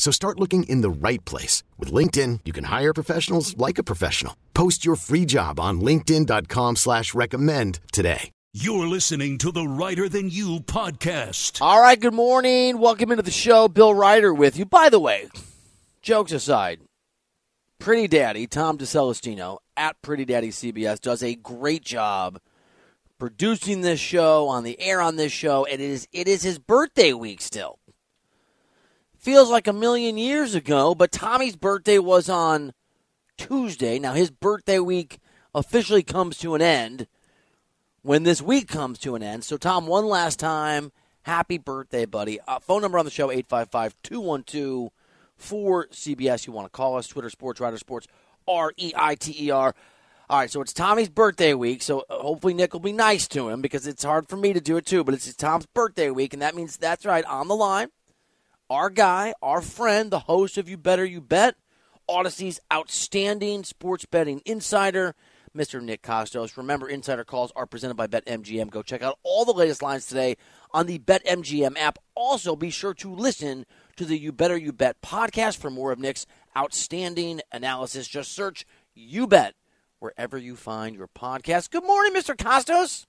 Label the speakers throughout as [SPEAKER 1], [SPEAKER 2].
[SPEAKER 1] So start looking in the right place. With LinkedIn, you can hire professionals like a professional. Post your free job on linkedin.com slash recommend today.
[SPEAKER 2] You're listening to the Reiter Than You podcast.
[SPEAKER 3] All right, good morning. Welcome into the show. Bill Reiter with you. By the way, jokes aside, Pretty Daddy, Tom DeCelestino, at Pretty Daddy CBS, does a great job producing this show, on the air on this show. And it is it is his birthday week still. Feels like a million years ago, but Tommy's birthday was on Tuesday. Now his birthday week officially comes to an end when this week comes to an end. So Tom, one last time, happy birthday, buddy. Uh, phone number on the show 855-212 for CBS. You want to call us Twitter Sports Reiter Sports R E I T E R. All right, so it's Tommy's birthday week, so uh, hopefully Nick will be nice to him because it's hard for me to do it too, but it's Tom's birthday week, and that means that's right, on the line our guy, our friend, the host of You Better You Bet, Audacy's outstanding sports betting insider, Mr. Nick Kostos. Remember, insider calls are presented by BetMGM. Go check out all the latest lines today on the BetMGM app. Also, be sure to listen to the You Better You Bet podcast for more of Nick's outstanding analysis. Just search You Bet wherever you find your podcast. Good morning, Mr. Kostos.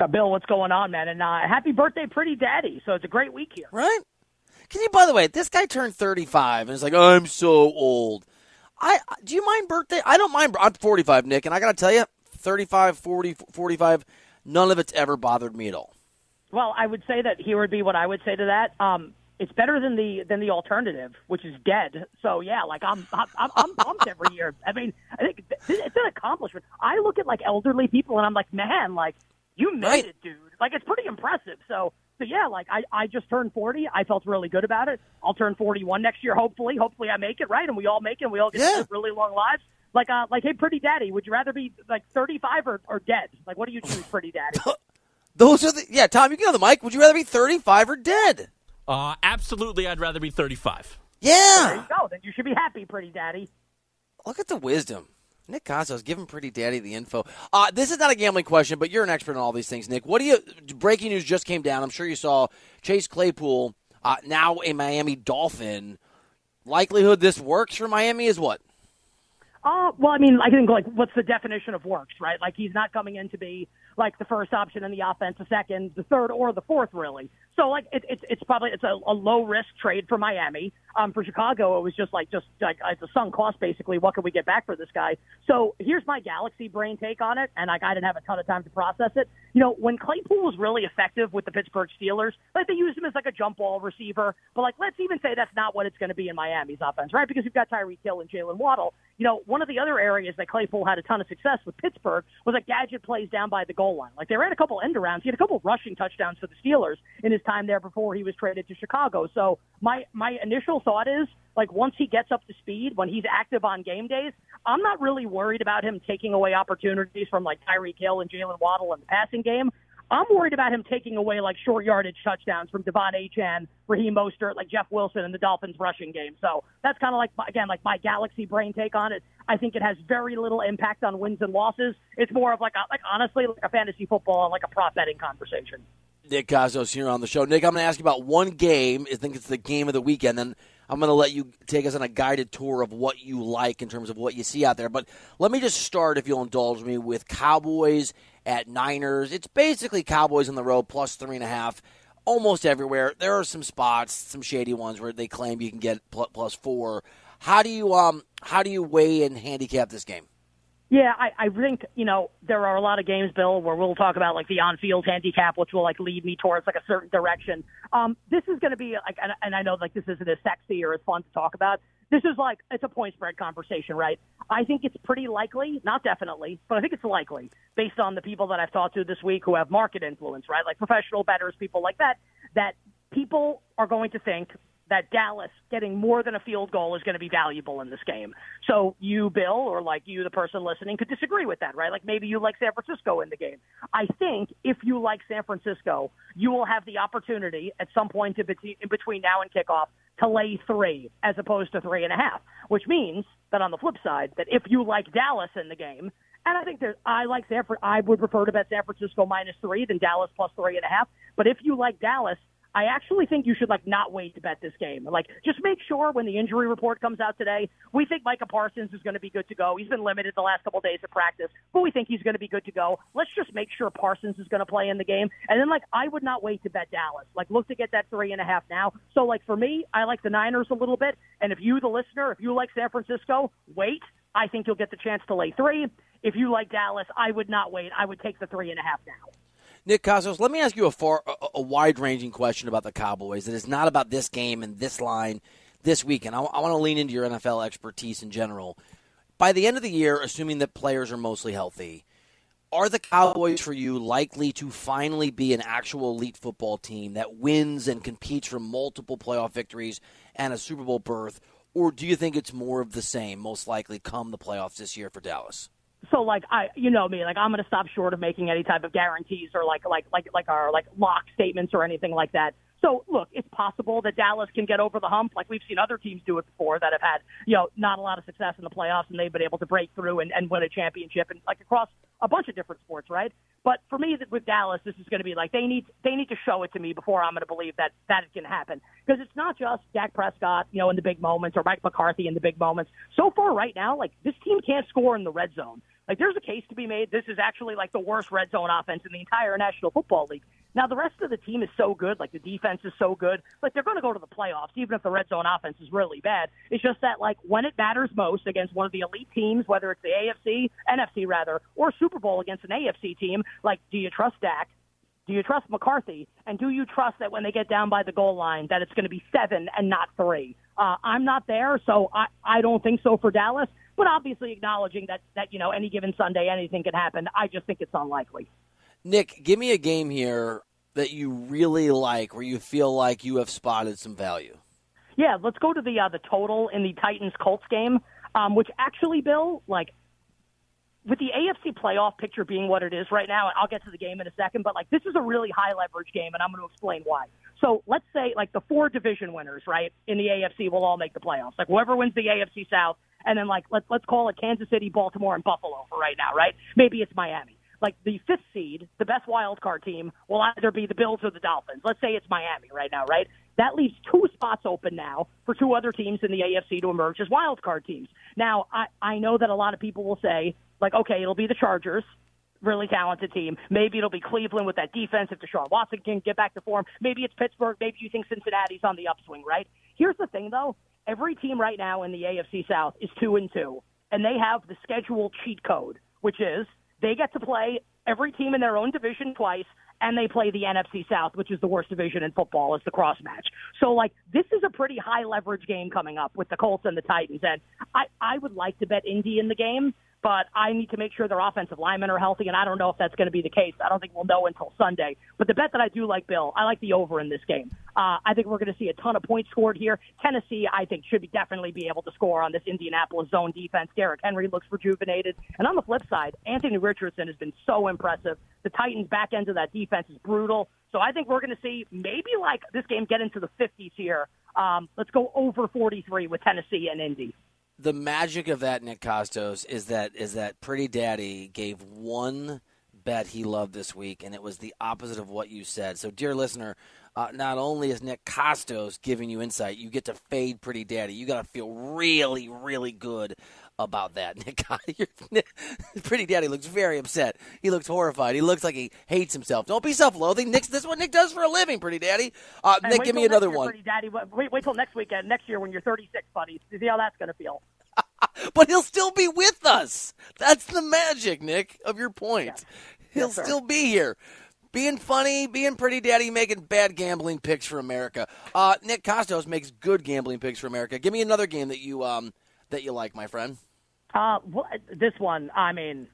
[SPEAKER 4] Uh, Bill, what's going on, man? And uh, happy birthday, Pretty Daddy. So it's a great week here.
[SPEAKER 3] Right? Can you, by the way, this guy turned 35 and it's like, I'm so old. I Do you mind birthday? I don't mind. I'm 45, Nick, and I got to tell you, 35, 40, 45, none of it's ever bothered me at all.
[SPEAKER 4] Well, I would say that here would be what I would say to that. Um, it's better than the than the alternative, which is dead. So yeah, like I'm I'm I'm pumped every year. I mean, I think it's an accomplishment. I look at like elderly people and I'm like, man, like you made
[SPEAKER 3] Right.
[SPEAKER 4] it, dude. Like it's pretty impressive. So so yeah, like I I just turned 40. I felt really good about it. I'll turn 41 next year, hopefully. Hopefully I make it right, and we all make it. and We all get
[SPEAKER 3] Yeah.
[SPEAKER 4] to live really long lives. Like uh like hey, pretty daddy, would you rather be like 35 or or dead? Like what do you choose, pretty daddy?
[SPEAKER 3] Those are the. Yeah, Tom, you get on the mic. Would you rather be 35 or dead?
[SPEAKER 5] Uh, absolutely, I'd rather be 35.
[SPEAKER 4] There
[SPEAKER 3] Yeah.
[SPEAKER 4] you go. Then you should be happy, pretty daddy.
[SPEAKER 3] Look at the wisdom. Nick Kostos, giving Pretty Daddy the info. Uh, this is not a gambling question, but you're an expert on all these things, Nick. What do you? Breaking news just came down. I'm sure you saw Chase Claypool, uh, now a Miami Dolphin. Likelihood this works for Miami is what?
[SPEAKER 4] Uh, well, I mean, I think like, what's the definition of works, right? Like, he's not coming in to be like the first option in the offense, the second, the third, or the fourth, really. So, like, it, it's it's probably it's a, a low risk trade for Miami. Um, for Chicago, it was just like just like it's a sunk cost, basically. What can we get back for this guy? So, here's my galaxy brain take on it, and like I didn't have a ton of time to process it. You know, when Claypool was really effective with the Pittsburgh Steelers, like they used him as like a jump ball receiver, but like let's even say that's not what it's going to be in Miami's offense, right? Because you've got Tyreek Hill and Jaylen Waddle. You know, one of the other areas that Claypool had a ton of success with Pittsburgh was like gadget plays down by the goal line. Like they ran a couple end arounds. He had a couple rushing touchdowns for the Steelers in his time there before he was traded to Chicago. So my my initial thought is like once he gets up to speed, when he's active on game days, I'm not really worried about him taking away opportunities from like Tyreek Hill and Jaylen Waddle in the passing game. I'm worried about him taking away like short yardage touchdowns from De'Von Achane, Raheem Mostert, like Jeff Wilson in the Dolphins rushing game. So that's kind of like again like my galaxy brain take on it. I think it has very little impact on wins and losses. It's more of like a, like honestly like a fantasy football and like a prop betting conversation.
[SPEAKER 3] Nick Kostos here on the show. Nick, I'm going to ask you about one game. I think it's the game of the weekend. Then I'm going to let you take us on a guided tour of what you like in terms of what you see out there. But let me just start, if you'll indulge me, with Cowboys at Niners. It's basically Cowboys on the road plus three and a half almost everywhere. There are some spots, some shady ones where they claim you can get plus four. How do you um how do you weigh and handicap this game?
[SPEAKER 4] Yeah, I, I think you know there are a lot of games, Bill, where we'll talk about like the on-field handicap, which will like lead me towards like a certain direction. Um, this is going to be like, and, and I know like this isn't as sexy or as fun to talk about. This is like it's a point spread conversation, right? I think it's pretty likely, not definitely, but I think it's likely based on the people that I've talked to this week who have market influence, right? Like professional bettors, people like that, that people are going to think that Dallas getting more than a field goal is going to be valuable in this game. So you, Bill, or like you, the person listening, could disagree with that, right? Like maybe you like San Francisco in the game. I think if you like San Francisco, you will have the opportunity at some point in between now and kickoff to lay three as opposed to three and a half, which means that on the flip side, that if you like Dallas in the game, and I think that I like San I would prefer to bet San Francisco minus three than Dallas plus three and a half. But if you like Dallas, I actually think you should like not wait to bet this game. Like just make sure when the injury report comes out today, we think Micah Parsons is going to be good to go. He's been limited the last couple of days of practice, but we think he's going to be good to go. Let's just make sure Parsons is going to play in the game. And then like I would not wait to bet Dallas. Like look to get that three and a half now. So like for me, I like the Niners a little bit. And if you, the listener, if you like San Francisco, wait. I think you'll get the chance to lay three. If you like Dallas, I would not wait. I would take the three and a half now.
[SPEAKER 3] Nick Kostos, let me ask you a far, a, a wide-ranging question about the Cowboys. It is not about this game and this line this weekend. I, I want to lean into your NFL expertise in general. By the end of the year, assuming that players are mostly healthy, are the Cowboys for you likely to finally be an actual elite football team that wins and competes for multiple playoff victories and a Super Bowl berth? Or do you think it's more of the same, most likely come the playoffs this year for Dallas?
[SPEAKER 4] So like I you know me like I'm going to stop short of making any type of guarantees or like like like like our like lock statements or anything like that. So look, it's possible that Dallas can get over the hump, like we've seen other teams do it before that have had you know not a lot of success in the playoffs and they've been able to break through and, and win a championship and like across a bunch of different sports, right? But for me, with Dallas, this is going to be like they need they need to show it to me before I'm going to believe that that it can happen because it's not just Dak Prescott, you know, in the big moments or Mike McCarthy in the big moments. So far, right now, like this team can't score in the red zone. Like there's a case to be made. This is actually like the worst red zone offense in the entire National Football League. Now the rest of the team is so good, like the defense is so good, like they're going to go to the playoffs, even if the red zone offense is really bad. It's just that like when it matters most against one of the elite teams, whether it's the AFC, NFC rather, or Super Bowl against an AFC team, like do you trust Dak? Do you trust McCarthy? And do you trust that when they get down by the goal line that it's going to be seven and not three? Uh, I'm not there, so I, I don't think so for Dallas but obviously acknowledging that that you know any given Sunday anything can happen. I just think it's unlikely.
[SPEAKER 3] Nick, give me a game here that you really like, where you feel like you have spotted some value.
[SPEAKER 4] Yeah, let's go to the uh, the total in the Titans Colts game, um, which actually, Bill, like with the AFC playoff picture being what it is right now, I'll get to the game in a second, but like this is a really high leverage game, and I'm going to explain why. So let's say like the four division winners, right, in the AFC will all make the playoffs. Like whoever wins the AFC South and then like let's let's call it Kansas City, Baltimore, and Buffalo for right now, right? Maybe it's Miami. Like the fifth seed, the best wild card team will either be the Bills or the Dolphins. Let's say it's Miami right now, right? That leaves two spots open now for two other teams in the AFC to emerge as wild card teams. Now, I, I know that a lot of people will say, like, okay, it'll be the Chargers, really talented team. Maybe it'll be Cleveland with that defense if Deshaun Watson can get back to form. Maybe it's Pittsburgh. Maybe you think Cincinnati's on the upswing, right? Here's the thing, though every team right now in the AFC South is two and two, and they have the schedule cheat code, which is they get to play every team in their own division twice, and they play the NFC South, which is the worst division in football, as the cross match. So, like, this is a pretty high leverage game coming up with the Colts and the Titans, and I I would like to bet Indy in the game but I need to make sure their offensive linemen are healthy, and I don't know if that's going to be the case. I don't think we'll know until Sunday. But the bet that I do like, Bill, I like the over in this game. Uh, I think we're going to see a ton of points scored here. Tennessee, I think, should be definitely be able to score on this Indianapolis zone defense. Derrick Henry looks rejuvenated. And on the flip side, Anthony Richardson has been so impressive. The Titans' back end of that defense is brutal. So I think we're going to see maybe like this game get into the 50s here. Um, let's go over 43 with Tennessee and Indy
[SPEAKER 3] the magic of that, Nick Kostos, is that is that Pretty Daddy gave one bet he loved this week, and it was the opposite of what you said. So, dear listener, uh, not only is Nick Kostos giving you insight, you get to fade Pretty Daddy. You got to feel really, really good about that. Nick, pretty daddy looks very upset. He looks horrified. He looks like he hates himself. Don't be self-loathing. Nick, this is what Nick does for a living. Pretty daddy. Uh, Nick, give me another
[SPEAKER 4] year,
[SPEAKER 3] one.
[SPEAKER 4] Pretty daddy. Wait, wait till next weekend. Next year when you're 36, buddy. See how that's going to feel.
[SPEAKER 3] but he'll still be with us. That's the magic, Nick, of your point.
[SPEAKER 4] Yes.
[SPEAKER 3] He'll
[SPEAKER 4] yes,
[SPEAKER 3] still be here. Being funny, being pretty daddy, making bad gambling picks for America. Uh, Nick Kostos makes good gambling picks for America. Give me another game that you um that you like, my friend.
[SPEAKER 4] Uh, well, this one, I mean,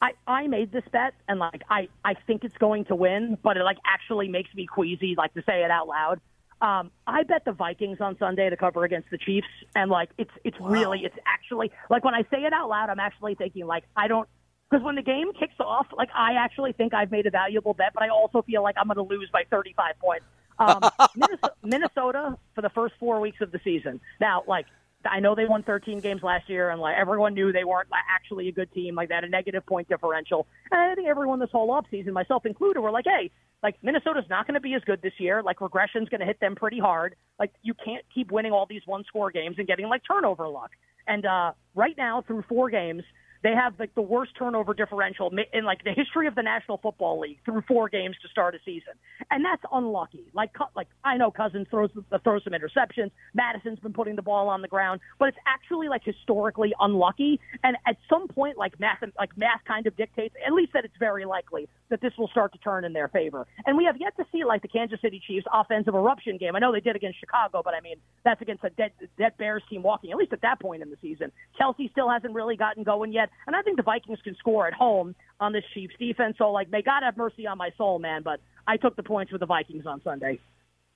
[SPEAKER 4] I I made this bet and like I I think it's going to win, but it like actually makes me queasy like to say it out loud. Um, I bet the Vikings on Sunday to cover against the Chiefs, and like it's it's wow. really it's actually like when I say it out loud, I'm actually thinking like I don't because when the game kicks off, like I actually think I've made a valuable bet, but I also feel like I'm going to lose by 35 points. Um, Minnesota, Minnesota for the first four weeks of the season. Now, like I know they won 13 games last year, and like everyone knew they weren't actually a good team. Like they had a negative point differential, and I think everyone this whole offseason, myself included, were like, "Hey, like Minnesota's not going to be as good this year. Like regression's going to hit them pretty hard. Like you can't keep winning all these one-score games and getting like turnover luck." And uh, right now, through four games, they have like the worst turnover differential in like the history of the National Football League through four games to start a season, and that's unlucky. Like like I know Cousins throws uh, throws some interceptions, Mattison's been putting the ball on the ground, but it's actually like historically unlucky. And at some point, like math like math kind of dictates at least that it's very likely that this will start to turn in their favor. And we have yet to see like the Kansas City Chiefs offensive eruption game. I know they did against Chicago, but I mean that's against a dead dead Bears team walking. At least at that point in the season, Kelce still hasn't really gotten going yet. And I think the Vikings can score at home on this Chiefs defense. So, like, may God have mercy on my soul, man. But I took the points with the Vikings on Sunday.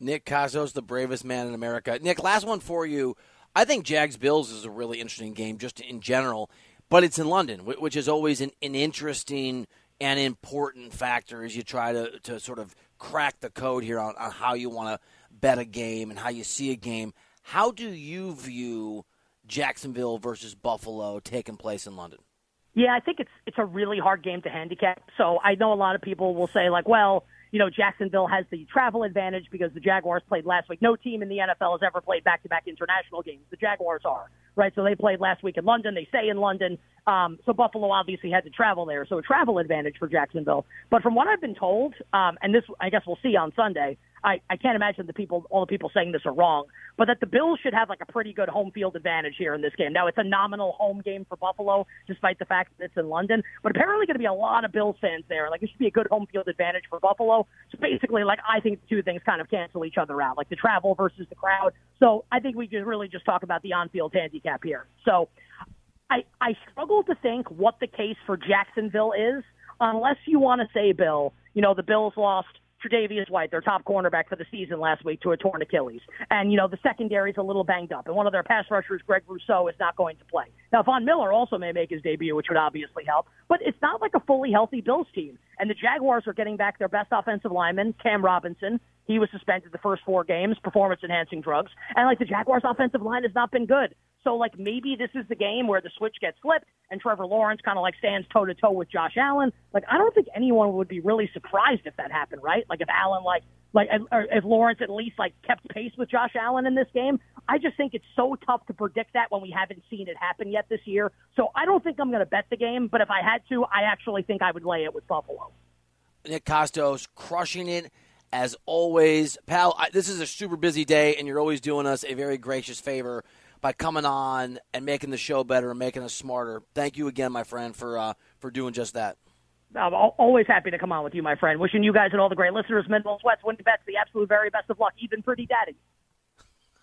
[SPEAKER 3] Nick Kostos, the bravest man in America. Nick, last one for you. I think Jags Bills is a really interesting game just in general, but it's in London, which is always an, an interesting and important factor as you try to, to sort of crack the code here on, on how you want to bet a game and how you see a game. How do you view Jacksonville versus Buffalo taking place in London?
[SPEAKER 4] Yeah, I think it's it's a really hard game to handicap. So I know a lot of people will say like, well, you know, Jacksonville has the travel advantage because the Jaguars played last week. No team in the NFL has ever played back-to-back international games. The Jaguars are, right? So they played last week in London. They stay in London. Um, so Buffalo obviously had to travel there. So a travel advantage for Jacksonville. But from what I've been told, um, and this I guess we'll see on Sunday, I, I can't imagine the people, all the people saying this are wrong, but that the Bills should have like a pretty good home field advantage here in this game. Now it's a nominal home game for Buffalo, despite the fact that it's in London, but apparently going to be a lot of Bills fans there. Like it should be a good home field advantage for Buffalo. So basically, like I think the two things kind of cancel each other out, like the travel versus the crowd. So I think we could really just talk about the on-field handicap here. So I I struggle to think what the case for Jacksonville is, unless you want to say, Bill, you know, the Bills lost Tre'Davious White, their top cornerback for the season last week, to a torn Achilles. And, you know, the secondary is a little banged up. And one of their pass rushers, Greg Rousseau, is not going to play. Now, Von Miller also may make his debut, which would obviously help. But it's not like a fully healthy Bills team. And the Jaguars are getting back their best offensive lineman, Cam Robinson. He was suspended the first four games, performance enhancing drugs. And, like, the Jaguars' offensive line has not been good. So, like, maybe this is the game where the switch gets flipped and Trevor Lawrence kind of like stands toe to toe with Josh Allen. Like, I don't think anyone would be really surprised if that happened, right? Like, if Allen, like, like, or if Lawrence at least like kept pace with Josh Allen in this game. I just think it's so tough to predict that when we haven't seen it happen yet this year. So I don't think I'm going to bet the game, but if I had to, I actually think I would lay it with Buffalo.
[SPEAKER 3] Nick Kostos crushing it as always. Pal, I, this is a super busy day, and you're always doing us a very gracious favor by coming on and making the show better and making us smarter. Thank you again, my friend, for uh, for doing just that.
[SPEAKER 4] I'm always happy to come on with you, my friend. Wishing you guys and all the great listeners, mental sweats, winning bets, the absolute very best of luck, even pretty daddy.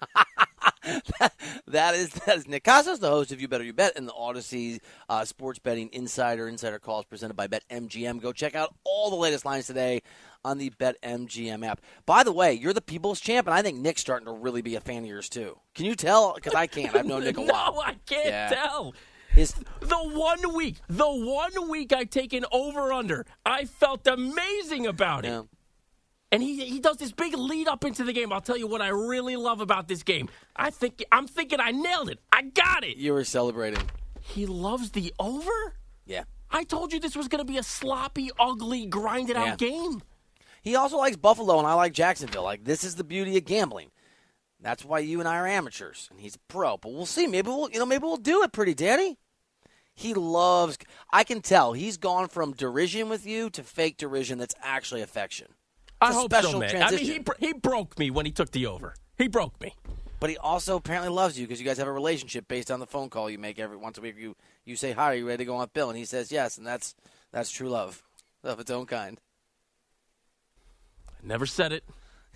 [SPEAKER 3] that is that is Nick Kostos, the host of You Better You Bet and the Audacy uh, Sports Betting Insider Insider Calls presented by BetMGM. Go check out all the latest lines today on the BetMGM app. By the way, you're the people's champ, and I think Nick's starting to really be a fan of yours too. Can you tell? Because I can't. I've known Nick a while.
[SPEAKER 5] no, I can't
[SPEAKER 3] yeah.
[SPEAKER 5] tell.
[SPEAKER 3] His...
[SPEAKER 5] The one week, the one week I take an over under, I felt amazing about it.
[SPEAKER 3] Yeah.
[SPEAKER 5] And he he does this big lead up into the game. I'll tell you what I really love about this game. I think I'm thinking I nailed it. I got it.
[SPEAKER 3] You were celebrating.
[SPEAKER 5] He loves the over.
[SPEAKER 3] Yeah.
[SPEAKER 5] I told you this was going to be a sloppy, ugly, grinded out game.
[SPEAKER 3] He also likes Buffalo, and I like Jacksonville. Like this is the beauty of gambling. That's why you and I are amateurs, and he's a pro. But we'll see. Maybe we'll, you know, maybe we'll do it, pretty daddy. He loves. I can tell he's gone from derision with you to fake derision that's actually affection.
[SPEAKER 5] I
[SPEAKER 3] It's a
[SPEAKER 5] hope so,
[SPEAKER 3] special
[SPEAKER 5] man. I mean, he, he broke me when he took the over. He broke me.
[SPEAKER 3] But he also apparently loves you because you guys have a relationship based on the phone call you make every once a week. You you say hi, are you ready to go on with Bill? And he says yes, and that's that's true love of its own kind.
[SPEAKER 5] I never said it.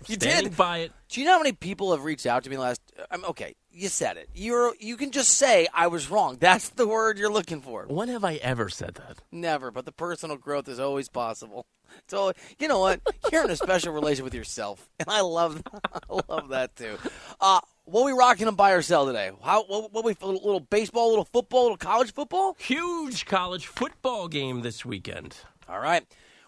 [SPEAKER 3] You did.
[SPEAKER 5] by it.
[SPEAKER 3] Do you know how many people have reached out to me in the last? I'm okay. You said it. You're you can just say I was wrong. That's the word you're looking for.
[SPEAKER 5] When have I ever said that?
[SPEAKER 3] Never, but the personal growth is always possible. So you know what? You're in a special relation with yourself, and I love I love that too. Uh, what we rocking and buy or sell today? How what, what we a little, little baseball, a little football, a little college football?
[SPEAKER 5] Huge college football game this weekend.
[SPEAKER 3] All right.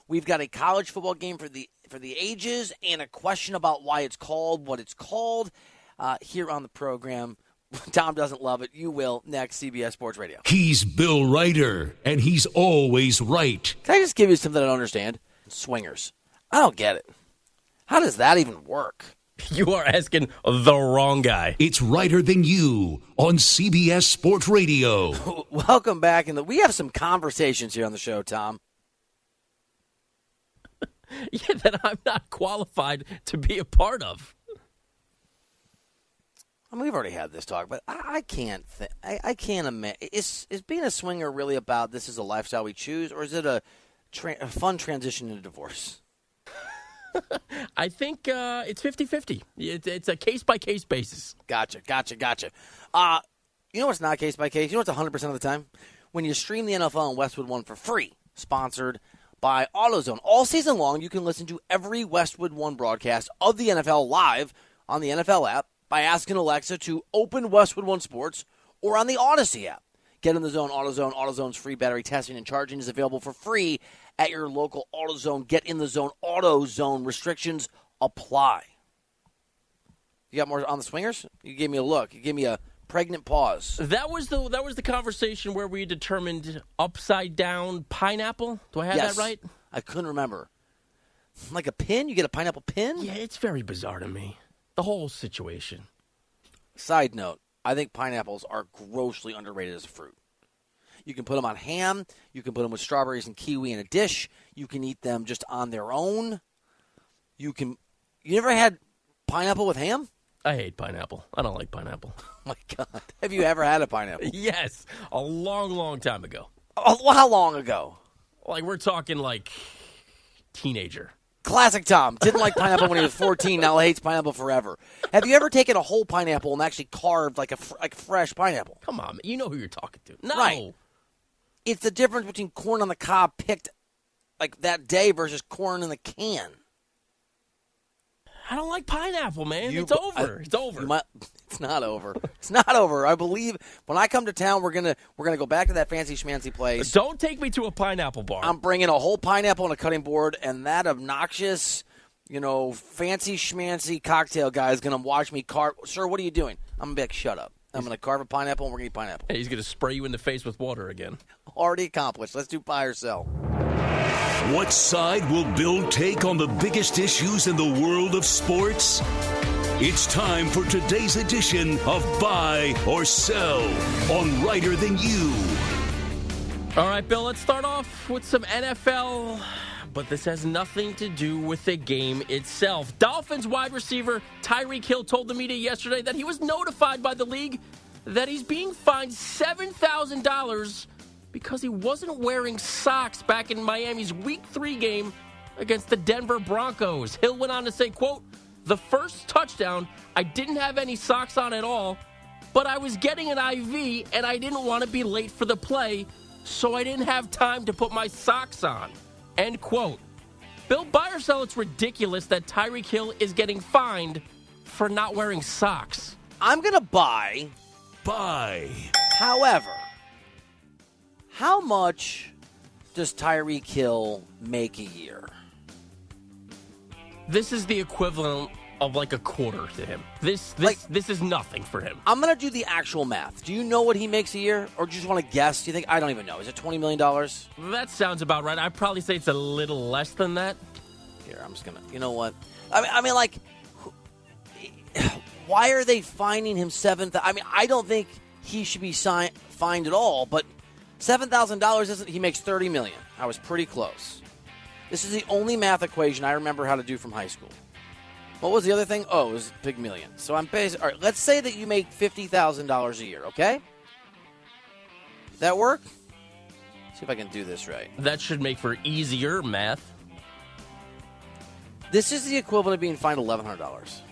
[SPEAKER 3] We've got a college football game for the for the ages and a question about why it's called what it's called uh, here on the program. Tom doesn't love it. You will next CBS Sports Radio.
[SPEAKER 2] He's Bill Reiter, and he's always right.
[SPEAKER 3] Can I just give you something I don't understand? Swingers. I don't get it. How does that even work?
[SPEAKER 5] You are asking the wrong guy.
[SPEAKER 2] It's Reiter Than You on CBS Sports Radio.
[SPEAKER 3] Welcome back, and we have some conversations here on the show, Tom.
[SPEAKER 5] Yeah, that I'm not qualified to be a part of.
[SPEAKER 3] I mean, we've already had this talk, but I, I can't. Th- I, I can't imagine. Is is being a swinger really about this is a lifestyle we choose, or is it a, tra- a fun transition into divorce?
[SPEAKER 5] I think uh, it's 50 50. It's, it's a case by case basis.
[SPEAKER 3] Gotcha, gotcha, gotcha. Uh, you know what's not case by case? You know what's 100% of the time? When you stream the NFL on Westwood One for free, sponsored by AutoZone. All season long, you can listen to every Westwood One broadcast of the NFL live on the NFL app by asking Alexa to open Westwood One Sports or on the Audacy app. Get in the zone, AutoZone. AutoZone's free battery testing and charging is available for free at your local AutoZone. Get in the zone, AutoZone. Restrictions apply. You got more on the swingers? You gave me a look. You gave me a pregnant pause.
[SPEAKER 5] That was the that was the conversation where we determined upside down pineapple. Do I have
[SPEAKER 3] yes.
[SPEAKER 5] that right?
[SPEAKER 3] I couldn't remember. Like a pin? You get a pineapple pin?
[SPEAKER 5] Yeah, it's very bizarre to me. The whole situation.
[SPEAKER 3] Side note, I think pineapples are grossly underrated as a fruit. You can put them on ham. You can put them with strawberries and kiwi in a dish. You can eat them just on their own. You can. You never had pineapple with ham?
[SPEAKER 5] I hate pineapple. I don't like pineapple.
[SPEAKER 3] Oh my God. Have you ever had a pineapple?
[SPEAKER 5] yes, a long, long time ago.
[SPEAKER 3] Oh, how long ago?
[SPEAKER 5] Like we're talking like teenager.
[SPEAKER 3] Classic Tom. Didn't like pineapple when he was 14. Now he hates pineapple forever. Have you ever taken a whole pineapple and actually carved like a fr- like fresh pineapple?
[SPEAKER 5] Come on, you know who you're talking to. No.
[SPEAKER 3] Right. It's the difference between corn on the cob picked like that day versus corn in the can.
[SPEAKER 5] I don't like pineapple, man.
[SPEAKER 3] You-
[SPEAKER 5] it's over.
[SPEAKER 3] I-
[SPEAKER 5] it's over.
[SPEAKER 3] Might, it's not over. It's not over. I believe when I come to town, we're gonna we're gonna go back to that fancy schmancy place.
[SPEAKER 5] Don't take me to a pineapple bar.
[SPEAKER 3] I'm bringing a whole pineapple on a cutting board, and that obnoxious, you know, fancy schmancy cocktail guy is gonna watch me carve. Sir, what are you doing? I'm gonna be like, shut up. I'm gonna carve a pineapple, and we're gonna eat pineapple.
[SPEAKER 5] He's going to spray you in the face with water again.
[SPEAKER 3] Already accomplished. Let's do buy or sell.
[SPEAKER 2] What side will Bill take on the biggest issues in the world of sports? It's time for today's edition of Buy or Sell on Reiter Than You.
[SPEAKER 5] All right, Bill, let's start off with some NFL, but this has nothing to do with the game itself. Dolphins wide receiver Tyreek Hill told the media yesterday that he was notified by the league that he's being fined $7,000 because he wasn't wearing socks back in Miami's week 3 game against the Denver Broncos. Hill went on to say, quote, "The first touchdown, I didn't have any socks on at all." but I was getting an IV and I didn't want to be late for the play, so I didn't have time to put my socks on. End quote. Bill buy or sell, it's ridiculous that Tyreek Hill is getting fined for not wearing socks.
[SPEAKER 3] I'm gonna buy.
[SPEAKER 2] Buy.
[SPEAKER 3] However, how much does Tyreek Hill make a year?
[SPEAKER 5] This is the equivalent of like a quarter to him. This this
[SPEAKER 3] Like-
[SPEAKER 5] this is nothing for him.
[SPEAKER 3] I'm gonna do the actual math. Do you know what he makes a year, or do you just want to guess? Do you think I don't even know? Is it twenty million dollars?
[SPEAKER 5] That sounds about right. I'd probably say it's a little less than that.
[SPEAKER 3] Here, I'm just gonna. You know what? I mean, I mean, like, why are they finding him seventh? I mean, I don't think he should be si- fined at all. But seven thousand dollars isn't. He makes thirty million. I was pretty close. This is the only math equation I remember how to do from high school. What was the other thing? Oh, it was big million. So I'm basically all right. Let's say that you make fifty thousand dollars a year. Okay, that work? See if I can do this right.
[SPEAKER 5] That should make for easier math.
[SPEAKER 3] This is the equivalent of being fined eleven hundred dollars.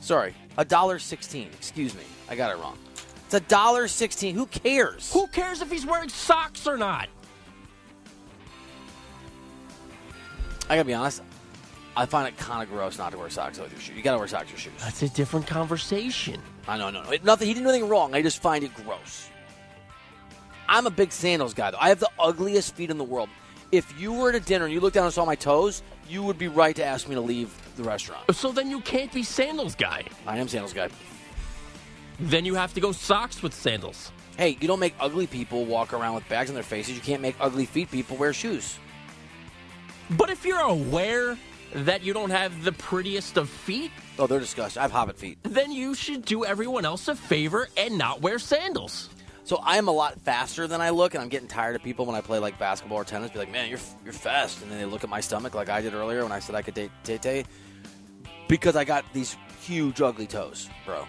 [SPEAKER 3] Sorry, a dollar sixteen. Excuse me, I got it wrong. It's a dollar sixteen. Who cares?
[SPEAKER 5] Who cares if he's wearing socks or not?
[SPEAKER 3] I gotta be honest. I find it kind of gross not to wear socks with your shoes. You gotta wear socks with your shoes.
[SPEAKER 5] That's a different conversation.
[SPEAKER 3] I know, no, no. Nothing. He didn't do anything wrong. I just find it gross. I'm a big sandals guy, though. I have the ugliest feet in the world. If you were at a dinner and you looked down and saw my toes, you would be right to ask me to leave the restaurant.
[SPEAKER 5] So then you can't be sandals guy.
[SPEAKER 3] I am sandals guy.
[SPEAKER 5] Then you have to go socks with sandals.
[SPEAKER 3] Hey, you don't make ugly people walk around with bags on their faces. You can't make ugly feet people wear shoes.
[SPEAKER 5] But if you're aware that you don't have the prettiest of feet,
[SPEAKER 3] Oh, they're disgusting. I have hobbit feet.
[SPEAKER 5] then you should do everyone else a favor and not wear sandals.
[SPEAKER 3] So I am a lot faster than I look, and I'm getting tired of people when I play like basketball or tennis. Be like, man, you're you're fast, and then they look at my stomach like I did earlier when I said I could date Tay Tay, because I got these huge ugly toes, bro.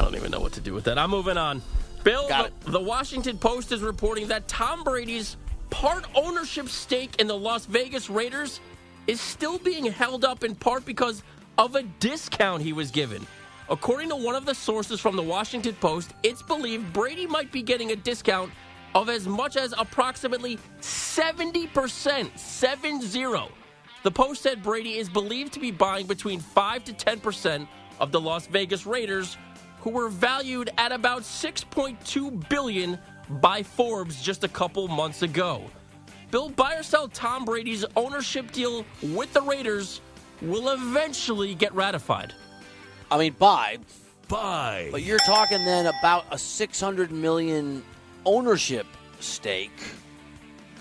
[SPEAKER 5] I don't even know what to do with that. I'm moving on. Bill, the, the Washington Post is reporting that Tom Brady's part ownership stake in the Las Vegas Raiders is still being held up in part because of a discount he was given. According to one of the sources from the Washington Post, it's believed Brady might be getting a discount of as much as approximately 70%, 7 0. The Post said Brady is believed to be buying between 5 to 10% of the Las Vegas Raiders, who were valued at about 6.2 billion by Forbes just a couple months ago. Bill, buy or sell Tom Brady's ownership deal with the Raiders will eventually get ratified.
[SPEAKER 3] I mean, buy,
[SPEAKER 2] Buy.
[SPEAKER 3] but you're talking then about a 600 million ownership stake,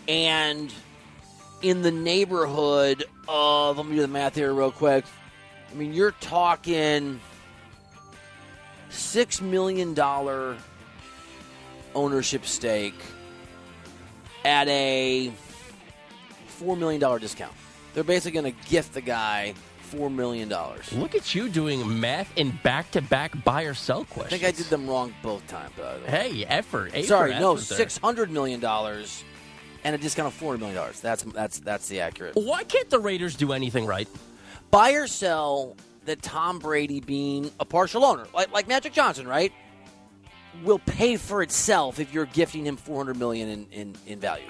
[SPEAKER 3] and in the neighborhood of let me do the math here real quick. I mean, you're talking six million dollar ownership stake at a four million dollar discount. They're basically going to gift the guy four million dollars.
[SPEAKER 5] Look at you doing math in back-to-back buy or sell questions.
[SPEAKER 3] I think I did them wrong both times. By the way.
[SPEAKER 5] Hey, effort. A
[SPEAKER 3] Sorry, no, six hundred million dollars and a discount of four hundred million dollars. That's that's that's the accurate.
[SPEAKER 5] Why can't the Raiders do anything right?
[SPEAKER 3] Buy or sell that Tom Brady being a partial owner, like like Magic Johnson, right? Will pay for itself if you're gifting him four hundred million in, in, in value.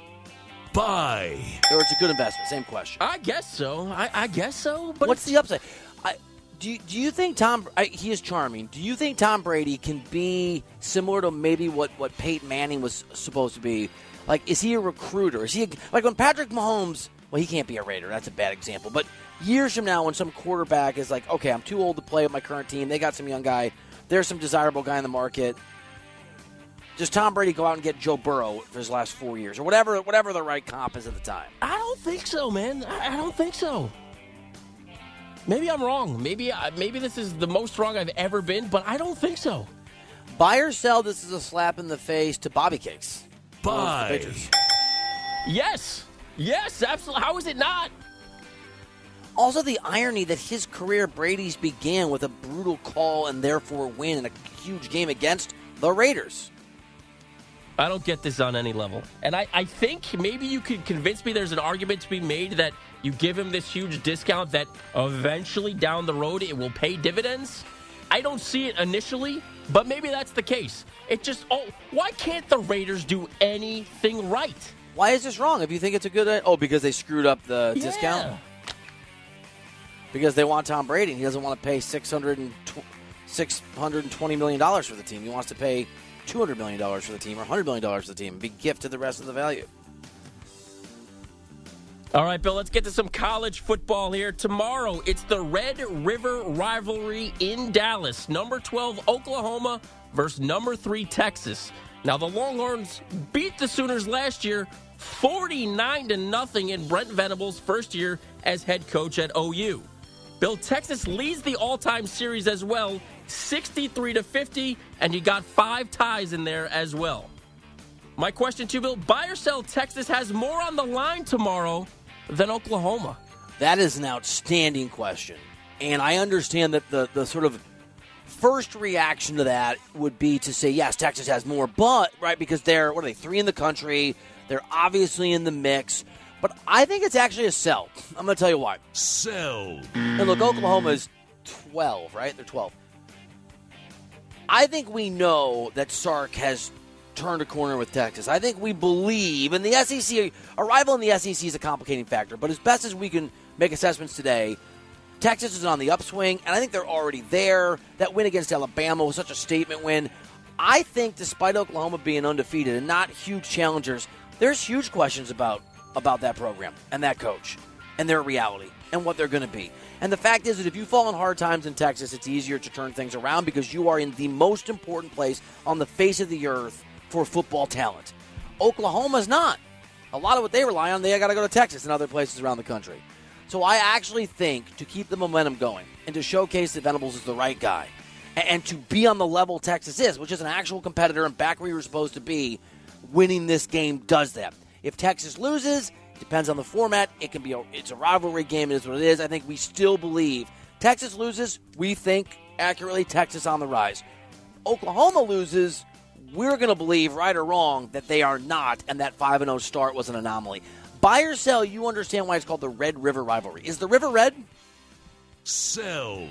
[SPEAKER 2] Buy.
[SPEAKER 3] Or it's a good investment. Same question.
[SPEAKER 5] I guess so. I, I guess so. But
[SPEAKER 3] What's the upside? I, do you, do you think Tom? I, he is charming. Do you think Tom Brady can be similar to maybe what what Peyton Manning was supposed to be? Like, is he a recruiter? Is he a, like when Patrick Mahomes? Well, he can't be a Raider. That's a bad example. But years from now, when some quarterback is like, okay, I'm too old to play with my current team. They got some young guy. There's some desirable guy in the market. Does Tom Brady go out and get Joe Burrow for his last four years, or whatever, whatever the right comp is at the time?
[SPEAKER 5] I don't think so, man. I, don't think so. Maybe I'm wrong. Maybe maybe this is the most wrong I've ever been, but I don't think so.
[SPEAKER 3] Buy or sell? This is a slap in the face to Bobby Cakes.
[SPEAKER 2] Buy.
[SPEAKER 5] Yes. Yes, absolutely. How is it not?
[SPEAKER 3] Also, the irony that his career, Brady's, began with a brutal call and therefore win in a huge game against the Raiders.
[SPEAKER 5] I don't get this on any level. And I, I think maybe you could convince me there's an argument to be made that you give him this huge discount that eventually down the road it will pay dividends. I don't see it initially, but maybe that's the case. It just, oh, why can't the Raiders do anything right?
[SPEAKER 3] Why is this wrong? If you think it's a good, oh, because they screwed up the
[SPEAKER 5] Yeah.
[SPEAKER 3] discount. Because they want Tom Brady, and he doesn't want to pay six hundred and six hundred and twenty million dollars for the team. He wants to pay two hundred million dollars for the team or hundred million dollars for the team. Big gift to the rest of the value.
[SPEAKER 5] All right, Bill, let's get to some college football here. Tomorrow, it's the Red River rivalry in Dallas. Number 12, Oklahoma versus number 3, Texas. Now, the Longhorns beat the Sooners last year 49 to nothing in Brent Venables' first year as head coach at OU. Bill, Texas leads the all-time series as well, 63 to 50, and you got five ties in there as well. My question to Bill, buy or sell Texas has more on the line tomorrow than Oklahoma.
[SPEAKER 3] That is an outstanding question. And I understand that the, the sort of first reaction to that would be to say, yes, Texas has more, but, right, because they're, what are they, three in the country. They're obviously in the mix. But I think it's actually a sell. I'm going to tell you why.
[SPEAKER 2] Sell.
[SPEAKER 3] And look, Oklahoma is 12, right? They're 12. I think we know that Sark has turned a corner with Texas. I think we believe, and the SEC, arrival in the SEC is a complicating factor, but as best as we can make assessments today, Texas is on the upswing, and I think they're already there. That win against Alabama was such a statement win. I think, despite Oklahoma being undefeated and not huge challengers, there's huge questions about about that program and that coach and their reality and what they're going to be. And the fact is that if you fall in hard times in Texas, it's easier to turn things around because you are in the most important place on the face of the earth for football talent. Oklahoma's not. A lot of what they rely on, they got to go to Texas and other places around the country. So I actually think to keep the momentum going and to showcase that Venables is the right guy and to be on the level Texas is, which is an actual competitor and back where you're supposed to be, winning this game does that. If Texas loses, depends on the format. It can be a, it's a rivalry game. It is what it is. I think we still believe Texas loses. We think accurately Texas on the rise. Oklahoma loses. We're going to believe, right or wrong, that they are not, and that 5 0 start was an anomaly. Buy or sell, you understand why it's called the Red River rivalry. Is the river red?
[SPEAKER 2] Sell.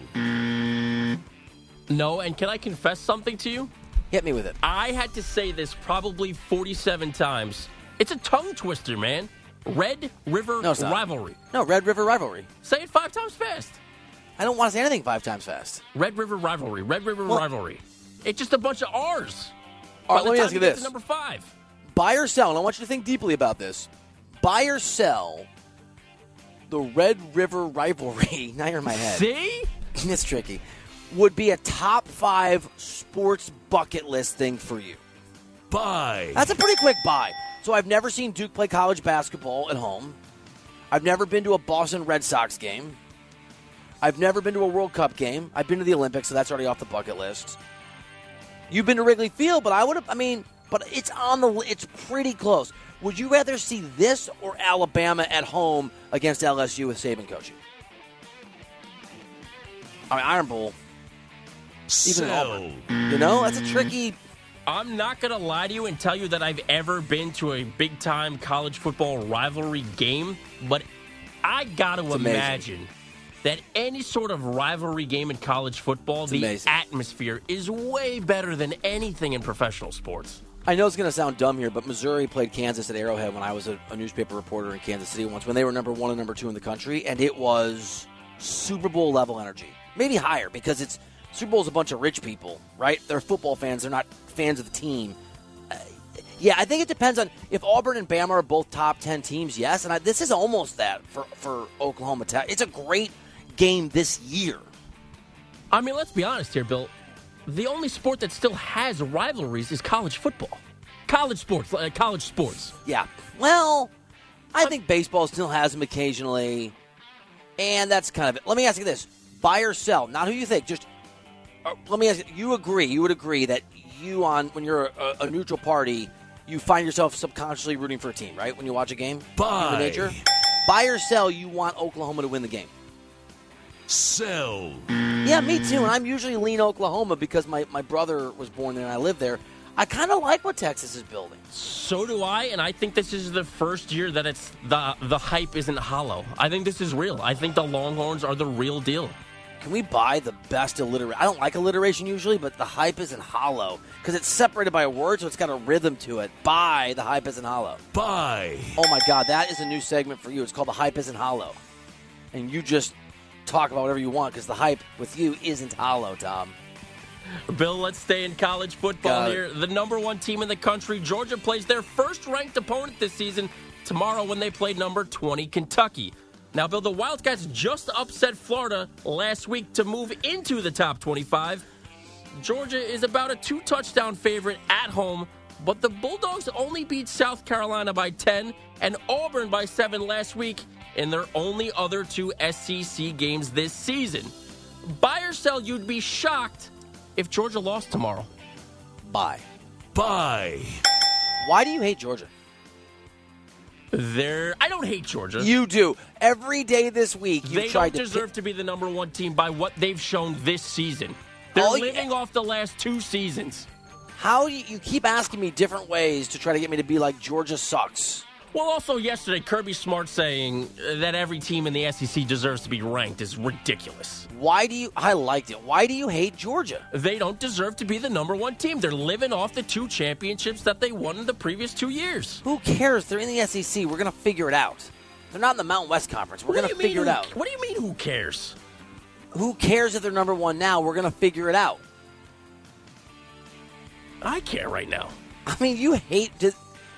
[SPEAKER 5] No, and can I confess something to you?
[SPEAKER 3] Hit me with it.
[SPEAKER 5] I had to say this probably 47 times. It's a tongue twister, man. Red River
[SPEAKER 3] No,
[SPEAKER 5] rivalry.
[SPEAKER 3] No, Red River rivalry.
[SPEAKER 5] Say it five times fast.
[SPEAKER 3] I don't want to say anything five times fast.
[SPEAKER 5] Red River rivalry. Red River
[SPEAKER 3] Well-
[SPEAKER 5] rivalry. It's just a bunch of R's.
[SPEAKER 3] All right, let me ask you this.
[SPEAKER 5] number five.
[SPEAKER 3] buy or sell, and I want you to think deeply about this. Buy or sell the Red River rivalry. Now you're in my head.
[SPEAKER 5] See?
[SPEAKER 3] it's tricky. Would be a top five sports bucket list thing for you.
[SPEAKER 2] Buy.
[SPEAKER 3] That's a pretty quick buy. So I've never seen Duke play college basketball at home. I've never been to a Boston Red Sox game. I've never been to a World Cup game. I've been to the Olympics, so that's already off the bucket list. You've been to Wrigley Field, but I would have. I mean, but it's on the. It's pretty close. Would you rather see this or Alabama at home against LSU with Saban coaching? I mean, Iron Bowl. Even Auburn. You know, that's a tricky.
[SPEAKER 5] I'm not going to lie to you and tell you that I've ever been to a big time college football rivalry game, but I got to imagine that any sort of rivalry game in college football, the
[SPEAKER 3] amazing.
[SPEAKER 5] atmosphere is way better than anything in professional sports.
[SPEAKER 3] I know it's going to sound dumb here, but Missouri played Kansas at Arrowhead when I was a, a newspaper reporter in Kansas City once, when they were number one and number two in the country, and it was Super Bowl level energy, maybe higher because it's Super Bowl is a bunch of rich people, right? They're football fans; they're not fans of the team. Uh, yeah, I think it depends on if Auburn and Bama are both top ten teams. Yes, and I, this is almost that for for Oklahoma Tech. It's a great game this year.
[SPEAKER 5] I mean, let's be honest here, Bill. The only sport that still has rivalries is college football. College sports, uh, college sports.
[SPEAKER 3] Yeah. Well, I think baseball still has them occasionally, and that's kind of it. Let me ask you this: buy or sell? Not who you think. Just Uh, let me ask you. You agree? You would agree that you on when you're a, a neutral party, you find yourself subconsciously rooting for a team, right? When you watch a game,
[SPEAKER 2] Buy.
[SPEAKER 3] Nature. Buy or sell? You want Oklahoma to win the game.
[SPEAKER 2] Sell.
[SPEAKER 3] Yeah, me too. And I'm usually lean Oklahoma because my, my brother was born there and I live there. I kind of like what Texas is building.
[SPEAKER 5] So do I, and I think this is the first year that it's the the hype isn't hollow. I think this is real. I think the Longhorns are the real deal.
[SPEAKER 3] Can we buy the best alliteration? I don't like alliteration usually, but the hype isn't hollow because it's separated by a word, so it's got a rhythm to it. Buy the hype isn't hollow.
[SPEAKER 2] Buy.
[SPEAKER 3] Oh my God, that is a new segment for you. It's called the hype isn't hollow, and you just talk about whatever you want because the hype with you isn't hollow, Tom.
[SPEAKER 5] Bill, let's stay in college football here. The number one team in the country, Georgia, plays their first ranked opponent this season tomorrow when they play number 20, Kentucky. Now, Bill, the Wildcats just upset Florida last week to move into the top 25. Georgia is about a two touchdown favorite at home, but the Bulldogs only beat South Carolina by 10 and Auburn by 7 last week in their only other two SEC games this season. Buy or sell, you'd be shocked if Georgia lost tomorrow.
[SPEAKER 3] Bye.
[SPEAKER 2] Buy.
[SPEAKER 3] Why do you hate Georgia?
[SPEAKER 5] They're, I don't hate Georgia.
[SPEAKER 3] You do. Every day this week, you've
[SPEAKER 5] they
[SPEAKER 3] tried
[SPEAKER 5] don't
[SPEAKER 3] to
[SPEAKER 5] deserve to be the number one team by what they've shown this season. They're
[SPEAKER 3] All you-
[SPEAKER 5] living off the last two seasons.
[SPEAKER 3] How you, you keep asking me different ways to try to get me to be like Georgia sucks?
[SPEAKER 5] Well, also yesterday, Kirby Smart saying that every team in the SEC deserves to be ranked is ridiculous.
[SPEAKER 3] Why do you? I liked it. Why do you hate Georgia?
[SPEAKER 5] They don't deserve to be the number one team. They're living off the two championships that they won in the previous two years.
[SPEAKER 3] Who cares? They're in the SEC. We're gonna figure it out. They're not in the Mountain West Conference. We're
[SPEAKER 5] What
[SPEAKER 3] gonna
[SPEAKER 5] you mean
[SPEAKER 3] figure it
[SPEAKER 5] who-
[SPEAKER 3] out.
[SPEAKER 5] What do you mean? Who cares?
[SPEAKER 3] Who cares if they're number one now? We're gonna figure it out.
[SPEAKER 5] I care right now.
[SPEAKER 3] I mean, you hate.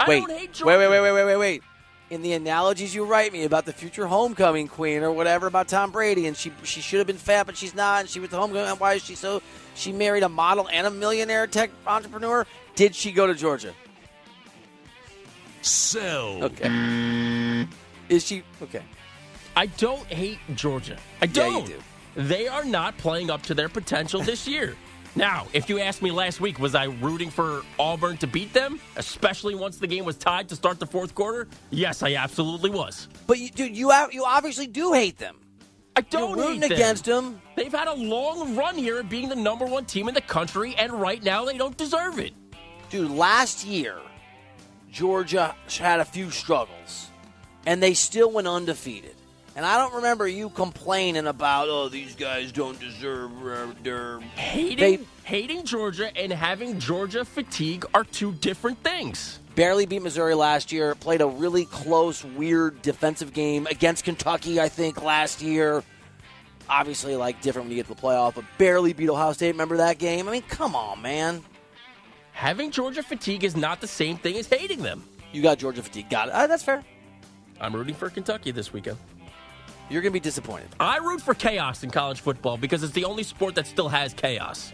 [SPEAKER 5] I
[SPEAKER 3] wait,
[SPEAKER 5] don't hate
[SPEAKER 3] wait, wait, wait, wait, wait, wait, wait. In the analogies you write me about the future homecoming queen or whatever about Tom Brady, and she she should have been fat, but she's not, and she was the homecoming. Why is she so? She married a model and a millionaire tech entrepreneur. Did she go to Georgia?
[SPEAKER 2] So
[SPEAKER 3] Okay. Is she okay?
[SPEAKER 5] I don't hate Georgia. I don't.
[SPEAKER 3] you
[SPEAKER 5] They are not playing up to their potential this year. Now, if you asked me last week, was I rooting for Auburn to beat them, especially once the game was tied to start the fourth quarter? Yes, I absolutely was.
[SPEAKER 3] But you, dude, you you obviously do hate them.
[SPEAKER 5] I don't
[SPEAKER 3] You're rooting
[SPEAKER 5] them.
[SPEAKER 3] against them.
[SPEAKER 5] They've had a long run here of being the number one team in the country, and right now they don't deserve it.
[SPEAKER 3] Dude, last year, Georgia had a few struggles, and they still went undefeated. And I don't remember you complaining about, oh, these guys don't deserve uh, their.
[SPEAKER 5] Hating,
[SPEAKER 3] They-
[SPEAKER 5] hating Georgia and having Georgia fatigue are two different things.
[SPEAKER 3] Barely beat Missouri last year, played a really close, weird defensive game against Kentucky, I think, last year. Obviously, like, different when you get to the playoff, but barely beat Ohio State. Remember that game? I mean, come on, man.
[SPEAKER 5] Having Georgia fatigue is not the same thing as hating them.
[SPEAKER 3] You got Georgia fatigue. Got it. Uh, that's fair.
[SPEAKER 5] I'm rooting for Kentucky this weekend.
[SPEAKER 3] You're going to be disappointed.
[SPEAKER 5] I root for chaos in college football because it's the only sport that still has chaos.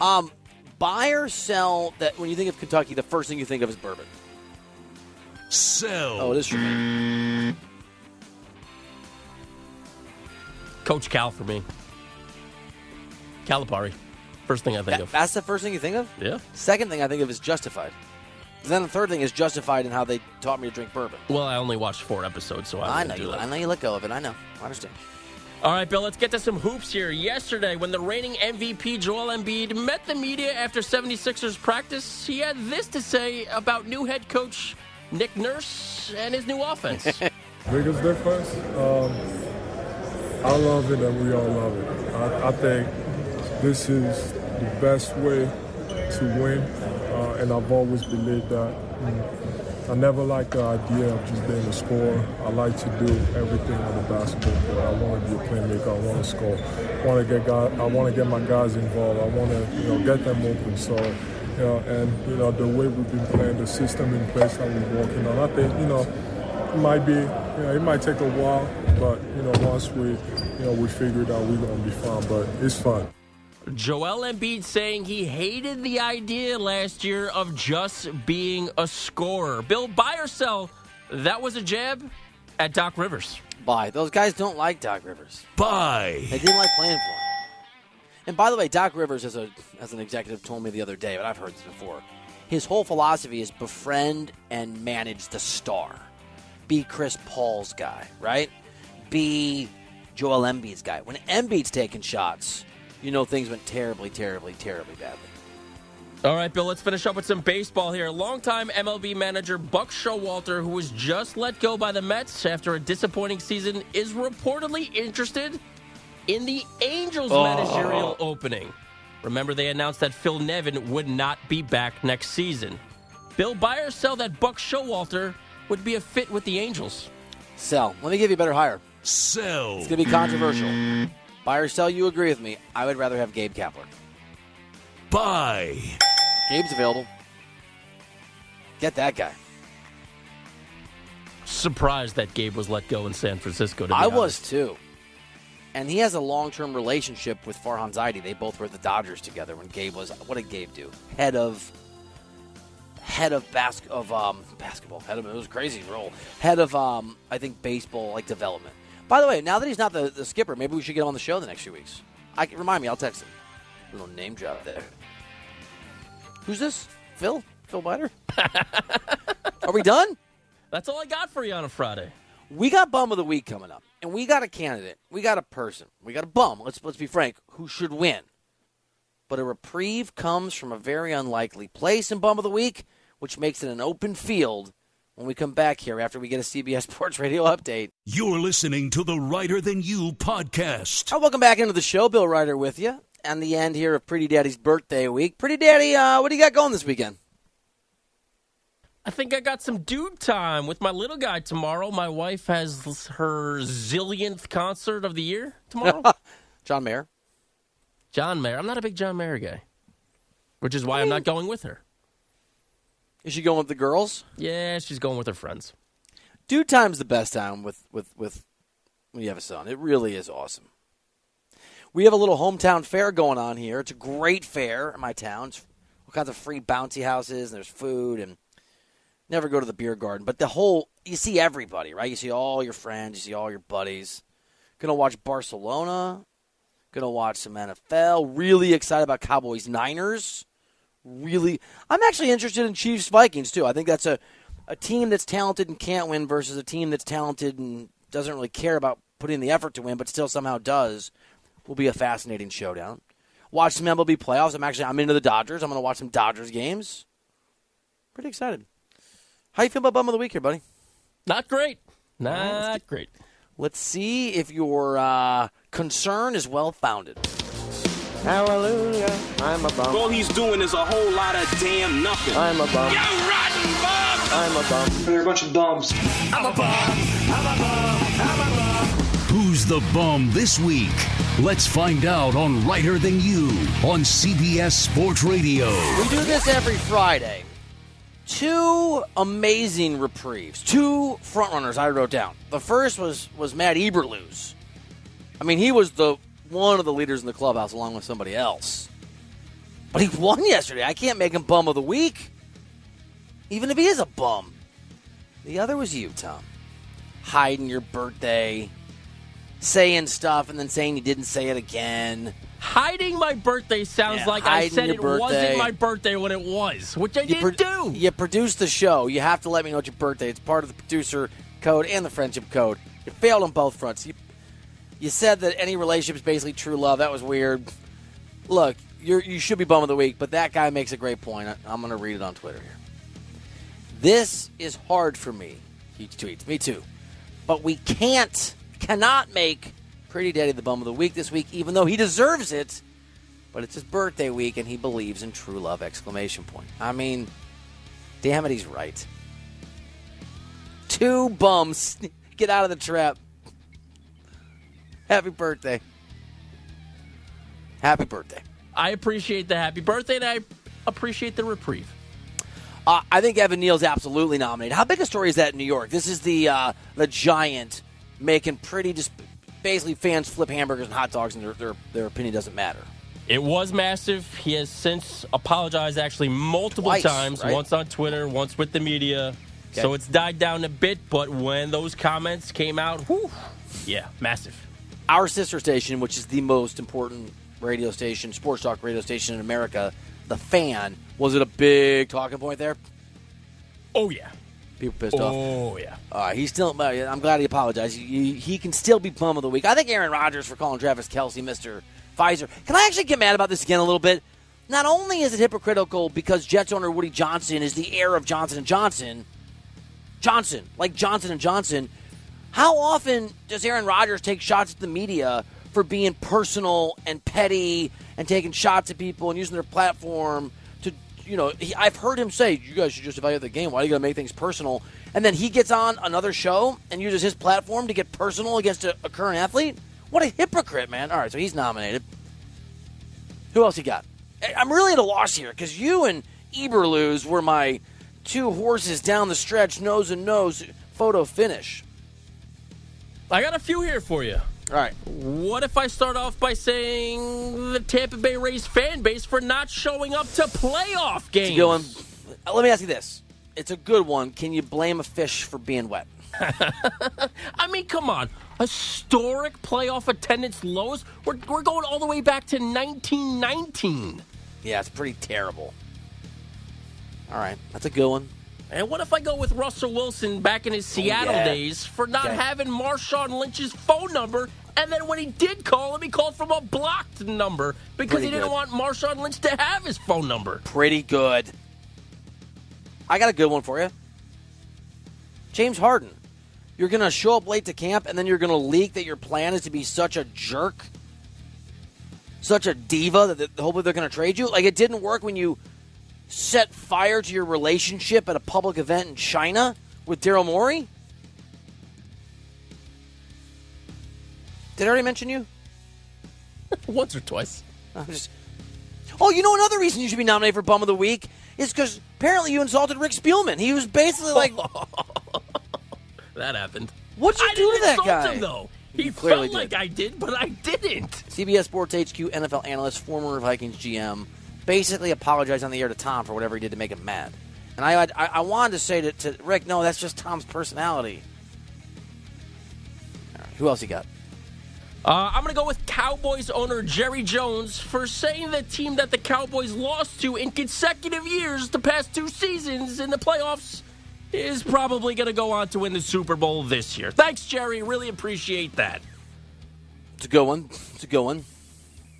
[SPEAKER 3] Um, buy or sell that when you think of Kentucky, the first thing you think of is bourbon.
[SPEAKER 2] Sell.
[SPEAKER 3] Oh, it is for me.
[SPEAKER 5] Coach Cal for me. Calipari. First thing I think
[SPEAKER 3] That-
[SPEAKER 5] of.
[SPEAKER 3] that's the first thing you think of?
[SPEAKER 5] Yeah.
[SPEAKER 3] Second thing I think of is justified. Then the third thing is justified in how they taught me to drink bourbon.
[SPEAKER 5] Well, I only watched four episodes, so I,
[SPEAKER 3] I know
[SPEAKER 5] do
[SPEAKER 3] you.
[SPEAKER 5] that.
[SPEAKER 3] I know you let go of it. I know. I understand.
[SPEAKER 5] All right, Bill, let's get to some hoops here. Yesterday, when the reigning MVP Joel Embiid met the media after 76ers practice, he had this to say about new head coach Nick Nurse and his new offense.
[SPEAKER 6] Biggest difference? Um, I love it and we all love it. I, I think this is the best way to win, uh, and I've always believed that. I never liked the idea of just being a scorer. I like to do everything on the basketball court. I want to be a playmaker. I want to score. I want to get guy, I want to get my guys involved. I want to you know get them open. So you know, and you know the way we've been playing, the system in place that we're working on. I think you know it might be, you know, it might take a while, but you know, once we, you know, we figure it out, we're gonna be fine. But it's fun.
[SPEAKER 5] Joel Embiid saying he hated the idea last year of just being a scorer. Bill, buy or sell, that was a jab at Doc Rivers.
[SPEAKER 3] Bye. Those guys don't like Doc Rivers.
[SPEAKER 2] Buy.
[SPEAKER 3] They didn't like playing for him. And by the way, Doc Rivers, as a as an executive, told me the other day, but I've heard this before. His whole philosophy is befriend and manage the star. Be Chris Paul's guy, right? Be Joel Embiid's guy. When Embiid's taking shots, you know things went terribly, terribly, terribly badly.
[SPEAKER 5] All right, Bill, let's finish up with some baseball here. Longtime MLB manager Buck Showalter, who was just let go by the Mets after a disappointing season, is reportedly interested in the Angels oh. managerial opening. Remember, they announced that Phil Nevin would not be back next season. Bill, buy or sell that Buck Showalter would be a fit with the Angels.
[SPEAKER 3] Sell. Let me give you a better hire.
[SPEAKER 2] Sell.
[SPEAKER 3] It's going to be controversial. Buy or sell, you agree with me. I would rather have Gabe Kapler.
[SPEAKER 2] Buy.
[SPEAKER 3] Gabe's available. Get that guy.
[SPEAKER 5] Surprised that Gabe was let go in San Francisco. To be
[SPEAKER 3] I
[SPEAKER 5] honest.
[SPEAKER 3] was too. And he has a long term relationship with Farhan Zaidi. They both were at the Dodgers together when Gabe was what did Gabe do? Head of head of bas- of um, basketball. Head of it was a crazy role. Head of um, I think baseball like development. By the way, now that he's not the, the skipper, maybe we should get him on the show the next few weeks. I remind me. I'll text him. Little name drop there. Who's this? Phil? Phil Biter? Are we done?
[SPEAKER 5] That's all I got for you on a Friday.
[SPEAKER 3] We got bum of the week coming up, and we got a candidate. We got a person. We got a bum. Let's let's be frank. Who should win? But a reprieve comes from a very unlikely place in bum of the week, which makes it an open field. When we come back here after we get a CBS Sports Radio update.
[SPEAKER 2] You're listening to the Reiter Than You podcast.
[SPEAKER 3] Oh, welcome back into the show. Bill Reiter with you. And the end here of Pretty Daddy's birthday week. Pretty Daddy, uh, what do you got going this weekend?
[SPEAKER 5] I think I got some dude time with my little guy tomorrow. My wife has her zillionth concert of the year tomorrow.
[SPEAKER 3] John Mayer.
[SPEAKER 5] John Mayer. I'm not a big John Mayer guy, which is why I'm not going with her.
[SPEAKER 3] Is she going with the girls?
[SPEAKER 5] Yeah, she's going with her friends.
[SPEAKER 3] Dude time's the best time with, with, with when you have a son. It really is awesome. We have a little hometown fair going on here. It's a great fair in my town. It's all kinds of free bouncy houses, and there's food, and never go to the beer garden. But the whole, you see everybody, right? You see all your friends, you see all your buddies. Gonna watch Barcelona. Gonna watch some NFL. Really excited about Cowboys Niners. Really, I'm actually interested in Chiefs Vikings too. I think that's a, a team that's talented and can't win versus a team that's talented and doesn't really care about putting the effort to win, but still somehow does. Will be a fascinating showdown. Watch some MLB playoffs. I'm actually I'm into the Dodgers. I'm going to watch some Dodgers games. Pretty excited. How you feel about bum of the week here, buddy?
[SPEAKER 5] Not great. Not great.
[SPEAKER 3] Let's see if your uh, concern is well founded.
[SPEAKER 7] Hallelujah, I'm a bum.
[SPEAKER 8] All he's doing is a whole lot of damn nothing.
[SPEAKER 7] I'm a bum.
[SPEAKER 8] You rotten bum!
[SPEAKER 7] I'm a bum.
[SPEAKER 8] They're a bunch of bums. I'm a bum. I'm a bum. I'm a bum.
[SPEAKER 2] Who's the bum this week? Let's find out on Reiter Than You on CBS Sports Radio.
[SPEAKER 3] We do this every Friday. Two amazing reprieves. Two frontrunners I wrote down. The first was was Matt Eberflus. I mean, he was the one of the leaders in the clubhouse along with somebody else. But he won yesterday. I can't make him bum of the week. Even if he is a bum. The other was you, Tom. Hiding your birthday, saying stuff and then saying you didn't say it again.
[SPEAKER 5] Hiding my birthday sounds
[SPEAKER 3] Yeah,
[SPEAKER 5] like I said it
[SPEAKER 3] birthday.
[SPEAKER 5] wasn't my birthday when it was, which I
[SPEAKER 3] You,
[SPEAKER 5] didn't
[SPEAKER 3] pro-
[SPEAKER 5] do.
[SPEAKER 3] you produce the show. You have to let me know it's your birthday. It's part of the producer code and the friendship code. You failed on both fronts. You, you said that any relationship is basically true love. That was weird. Look, you should be bum of the week, but that guy makes a great point. I, I'm going to read it on Twitter here. This is hard for me, he tweets. Me too. But we can't, cannot make Pretty Daddy the bum of the week this week, even though he deserves it. But it's his birthday week, and he believes in true love! Exclamation point. I mean, damn it, he's right. Two bums get out of the trap. Happy birthday. Happy birthday.
[SPEAKER 5] I appreciate the happy birthday, and I appreciate the reprieve.
[SPEAKER 3] Uh, I think Evan Neal's absolutely nominated. How big a story is that in New York? This is the uh, the giant making pretty just basically fans flip hamburgers and hot dogs, and their, their their opinion doesn't matter.
[SPEAKER 5] It was massive. He has since apologized actually multiple
[SPEAKER 3] Twice,
[SPEAKER 5] times,
[SPEAKER 3] right?
[SPEAKER 5] once on Twitter, once with the media.
[SPEAKER 3] Okay.
[SPEAKER 5] So it's died down a bit, but when those comments came out, whew, yeah, massive.
[SPEAKER 3] Our sister station, which is the most important radio station, sports talk radio station in America, the fan, was it a big talking point there?
[SPEAKER 5] Oh yeah.
[SPEAKER 3] People pissed off.
[SPEAKER 5] Oh yeah.
[SPEAKER 3] Uh, he's still. I'm glad he apologized. He, he can still be plum of the week. I think Aaron Rodgers for calling Travis Kelce Mr. Pfizer. Can I actually get mad about this again a little bit? Not only is it hypocritical because Jets owner Woody Johnson is the heir of Johnson and Johnson, Johnson like Johnson and Johnson. How often does Aaron Rodgers take shots at the media for being personal and petty and taking shots at people and using their platform to, you know, he, I've heard him say, "You guys should just evaluate the game. Why are you going to make things personal?" And then he gets on another show and uses his platform to get personal against a, a current athlete. What a hypocrite, man! All right, so he's nominated. Who else you got? I'm really at a loss here because you and Eberflus were my two horses down the stretch, nose and nose photo finish.
[SPEAKER 5] I got a few here for you.
[SPEAKER 3] All right.
[SPEAKER 5] What if I start off by saying the Tampa Bay Rays fan base for not showing up to playoff games?
[SPEAKER 3] Going, Let me ask you this. It's a good one. Can you blame a fish for being wet?
[SPEAKER 5] I mean, come on. Historic playoff attendance lows? We're, we're going all the way back to 1919.
[SPEAKER 3] Yeah, it's pretty terrible. All right, that's a good one.
[SPEAKER 5] And what if I go with Russell Wilson back in his oh, Seattle
[SPEAKER 3] yeah.
[SPEAKER 5] days for not having Marshawn Lynch's phone number? And then when he did call him, he called from a blocked number because
[SPEAKER 3] Pretty
[SPEAKER 5] he didn't
[SPEAKER 3] good.
[SPEAKER 5] want Marshawn Lynch to have his phone number.
[SPEAKER 3] Pretty good. I got a good one for you. James Harden. You're going to show up late to camp and then you're going to leak that your plan is to be such a jerk, such a diva that that hopefully they're going to trade you. Like it didn't work when you set fire to your relationship at a public event in China with Daryl Morey. Did I already mention you?
[SPEAKER 5] Once or twice.
[SPEAKER 3] I'm just. Oh, you know another reason you should be nominated for Bum of the Week is because apparently you insulted Rick Spielman. He was basically like,
[SPEAKER 5] That happened.
[SPEAKER 3] "What'd you
[SPEAKER 5] I
[SPEAKER 3] do to that guy?"
[SPEAKER 5] him, though. He
[SPEAKER 3] You clearly
[SPEAKER 5] felt like
[SPEAKER 3] did.
[SPEAKER 5] I did, but I didn't.
[SPEAKER 3] CBS Sports HQ NFL analyst, former Vikings GM, basically apologized on the air to Tom for whatever he did to make him mad. And I, I, I wanted to say to, to Rick, no, that's just Tom's personality. Right, who else you got?
[SPEAKER 5] Uh, I'm going to go with Cowboys owner Jerry Jones for saying the team that the Cowboys lost to in consecutive years, the past two seasons in the playoffs, is probably going to go on to win the Super Bowl this year. Thanks, Jerry. Really appreciate that.
[SPEAKER 3] It's a good one. It's a good one.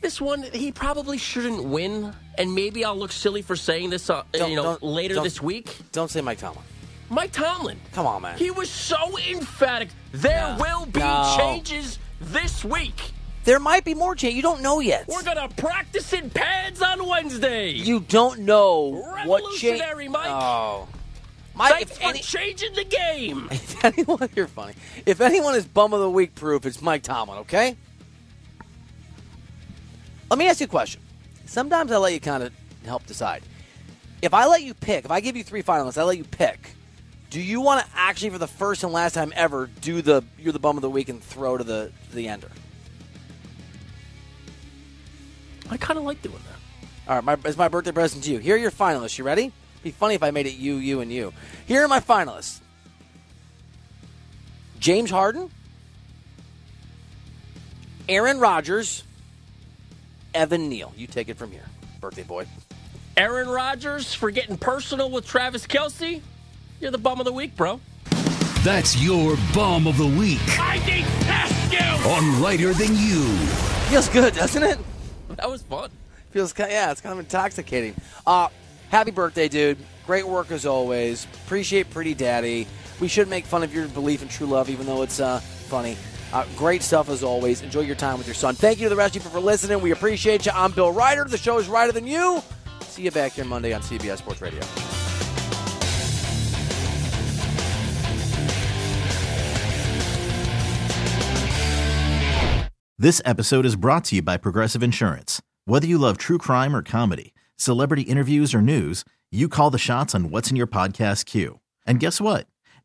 [SPEAKER 5] This one, he probably shouldn't win, and maybe I'll look silly for saying this, uh, you know, later this week.
[SPEAKER 3] Don't say Mike Tomlin.
[SPEAKER 5] Mike Tomlin.
[SPEAKER 3] Come on, man.
[SPEAKER 5] He was so emphatic. There
[SPEAKER 3] No.
[SPEAKER 5] will be
[SPEAKER 3] No.
[SPEAKER 5] changes this week.
[SPEAKER 3] There might be more change. You don't know yet.
[SPEAKER 5] We're going to practice in pads on Wednesday.
[SPEAKER 3] You don't know what change.
[SPEAKER 5] Revolutionary, Mike.
[SPEAKER 3] Oh, Mike.
[SPEAKER 5] Thanks
[SPEAKER 3] If,
[SPEAKER 5] for
[SPEAKER 3] any,
[SPEAKER 5] changing the game.
[SPEAKER 3] if anyone, you're funny. If anyone is bum of the week proof, it's Mike Tomlin. Okay. Let me ask you a question. Sometimes I let you kind of help decide. If I let you pick, if I give you three finalists, I let you pick. Do you want to actually, for the first and last time ever, do the you're the bum of the week and throw to the to the ender?
[SPEAKER 5] I kind of like doing that.
[SPEAKER 3] All right, my, it's my birthday present to you. Here are your finalists. You ready? Be funny if I made it you, you, and you. Here are my finalists: James Harden, Aaron Rodgers, Evan Neal. You take it from here, birthday boy.
[SPEAKER 5] Aaron Rodgers for getting personal with Travis Kelce. You're the bum of the week, bro.
[SPEAKER 2] That's your Bum of the Week
[SPEAKER 5] I detest you.
[SPEAKER 2] on Lighter Than You.
[SPEAKER 3] Feels good, doesn't it?
[SPEAKER 5] That was fun.
[SPEAKER 3] Feels kind yeah, it's kind of intoxicating. Uh, happy birthday, dude. Great work as always. Appreciate Pretty Daddy. We should make fun of your belief in true love, even though it's uh, funny. Uh, great stuff as always. Enjoy your time with your son. Thank you to the rest of you for listening. We appreciate you. I'm Bill Reiter. The show is Reiter Than You. See you back here Monday on CBS Sports Radio.
[SPEAKER 9] This episode is brought to you by Progressive Insurance. Whether you love true crime or comedy, celebrity interviews or news, you call the shots on what's in your podcast queue. And guess what?